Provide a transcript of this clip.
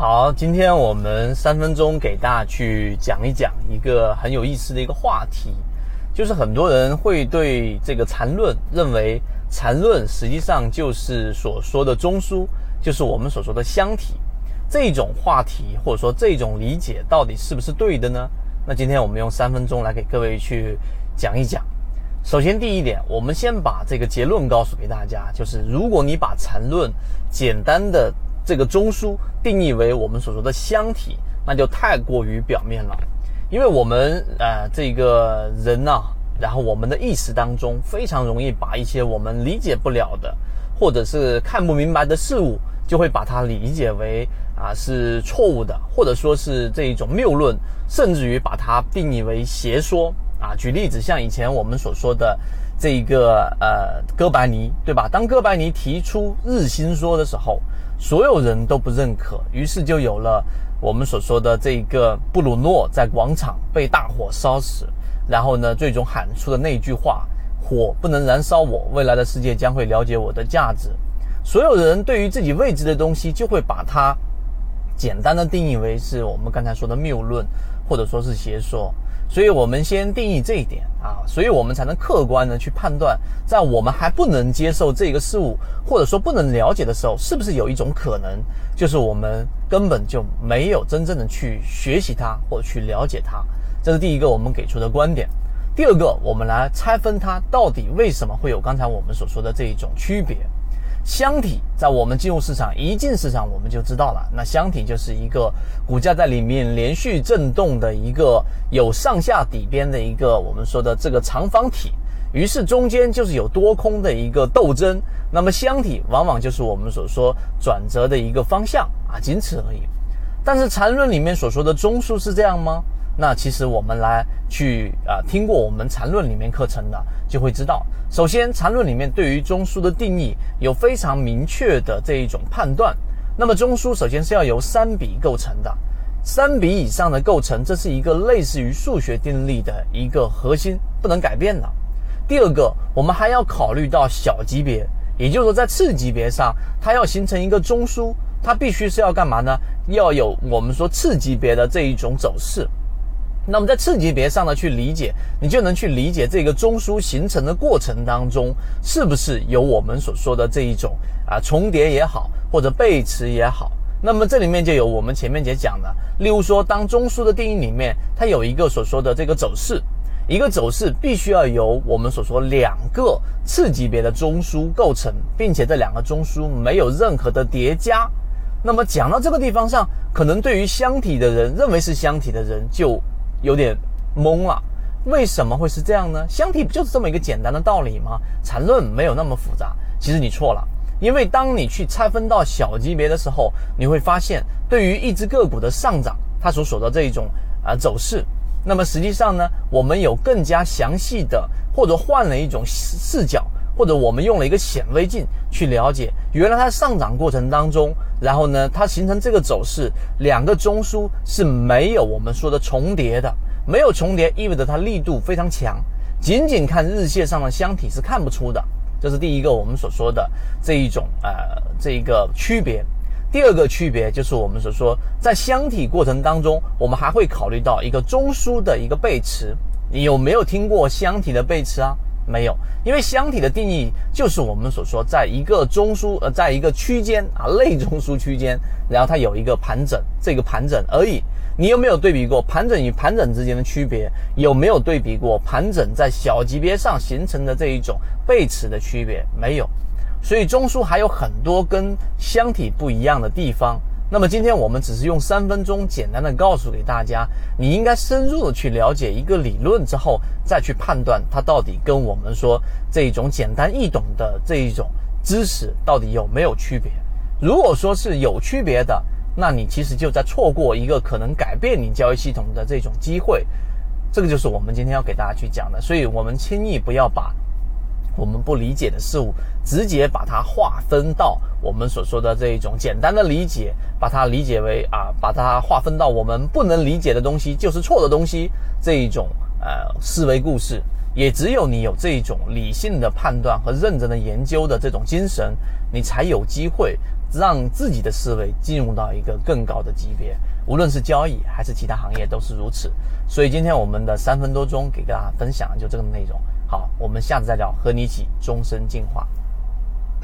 好，今天我们三分钟给大家去讲一讲一个很有意思的一个话题，就是很多人会对这个禅论认为禅论实际上就是所说的中枢，就是我们所说的箱体这种话题，或者说这种理解到底是不是对的呢？那今天我们用三分钟来给各位去讲一讲。首先第一点，我们先把这个结论告诉给大家，就是如果你把禅论简单的。这个中枢定义为我们所说的箱体，那就太过于表面了，因为我们呃这个人呐，然后我们的意识当中非常容易把一些我们理解不了的，或者是看不明白的事物，就会把它理解为啊是错误的，或者说是这一种谬论，甚至于把它定义为邪说啊。举例子，像以前我们所说的这个呃哥白尼，对吧？当哥白尼提出日心说的时候。所有人都不认可，于是就有了我们所说的这一个布鲁诺在广场被大火烧死，然后呢，最终喊出的那句话：“火不能燃烧我，未来的世界将会了解我的价值。”所有人对于自己未知的东西，就会把它简单的定义为是我们刚才说的谬论，或者说是邪说。所以我们先定义这一点啊，所以我们才能客观的去判断，在我们还不能接受这个事物，或者说不能了解的时候，是不是有一种可能，就是我们根本就没有真正的去学习它或者去了解它。这是第一个我们给出的观点。第二个，我们来拆分它到底为什么会有刚才我们所说的这一种区别。箱体在我们进入市场一进市场我们就知道了，那箱体就是一个股价在里面连续震动的一个有上下底边的一个我们说的这个长方体，于是中间就是有多空的一个斗争，那么箱体往往就是我们所说转折的一个方向啊，仅此而已。但是缠论里面所说的中枢是这样吗？那其实我们来去啊听过我们缠论里面课程的，就会知道，首先缠论里面对于中枢的定义有非常明确的这一种判断。那么中枢首先是要由三笔构成的，三笔以上的构成，这是一个类似于数学定律的一个核心，不能改变的。第二个，我们还要考虑到小级别，也就是说在次级别上，它要形成一个中枢，它必须是要干嘛呢？要有我们说次级别的这一种走势。那么在次级别上呢，去理解，你就能去理解这个中枢形成的过程当中，是不是有我们所说的这一种啊重叠也好，或者背驰也好。那么这里面就有我们前面节讲的，例如说，当中枢的定义里面，它有一个所说的这个走势，一个走势必须要由我们所说两个次级别的中枢构成，并且这两个中枢没有任何的叠加。那么讲到这个地方上，可能对于箱体的人，认为是箱体的人就。有点懵了，为什么会是这样呢？箱体不就是这么一个简单的道理吗？缠论没有那么复杂。其实你错了，因为当你去拆分到小级别的时候，你会发现，对于一只个股的上涨，它所属的这一种啊走势，那么实际上呢，我们有更加详细的，或者换了一种视角。或者我们用了一个显微镜去了解，原来它上涨过程当中，然后呢，它形成这个走势，两个中枢是没有我们说的重叠的，没有重叠意味着它力度非常强，仅仅看日线上的箱体是看不出的，这是第一个我们所说的这一种呃这一个区别。第二个区别就是我们所说在箱体过程当中，我们还会考虑到一个中枢的一个背驰，你有没有听过箱体的背驰啊？没有，因为箱体的定义就是我们所说，在一个中枢呃，在一个区间啊，类中枢区间，然后它有一个盘整，这个盘整而已。你有没有对比过盘整与盘整之间的区别？有没有对比过盘整在小级别上形成的这一种背驰的区别？没有。所以中枢还有很多跟箱体不一样的地方。那么今天我们只是用三分钟简单的告诉给大家，你应该深入的去了解一个理论之后，再去判断它到底跟我们说这一种简单易懂的这一种知识到底有没有区别。如果说是有区别的，那你其实就在错过一个可能改变你交易系统的这种机会。这个就是我们今天要给大家去讲的，所以我们轻易不要把。我们不理解的事物，直接把它划分到我们所说的这一种简单的理解，把它理解为啊，把它划分到我们不能理解的东西就是错的东西这一种呃思维故事。也只有你有这种理性的判断和认真的研究的这种精神，你才有机会让自己的思维进入到一个更高的级别。无论是交易还是其他行业都是如此。所以今天我们的三分多钟给大家分享就这个内容。好我们下次再聊和你一起终身进化。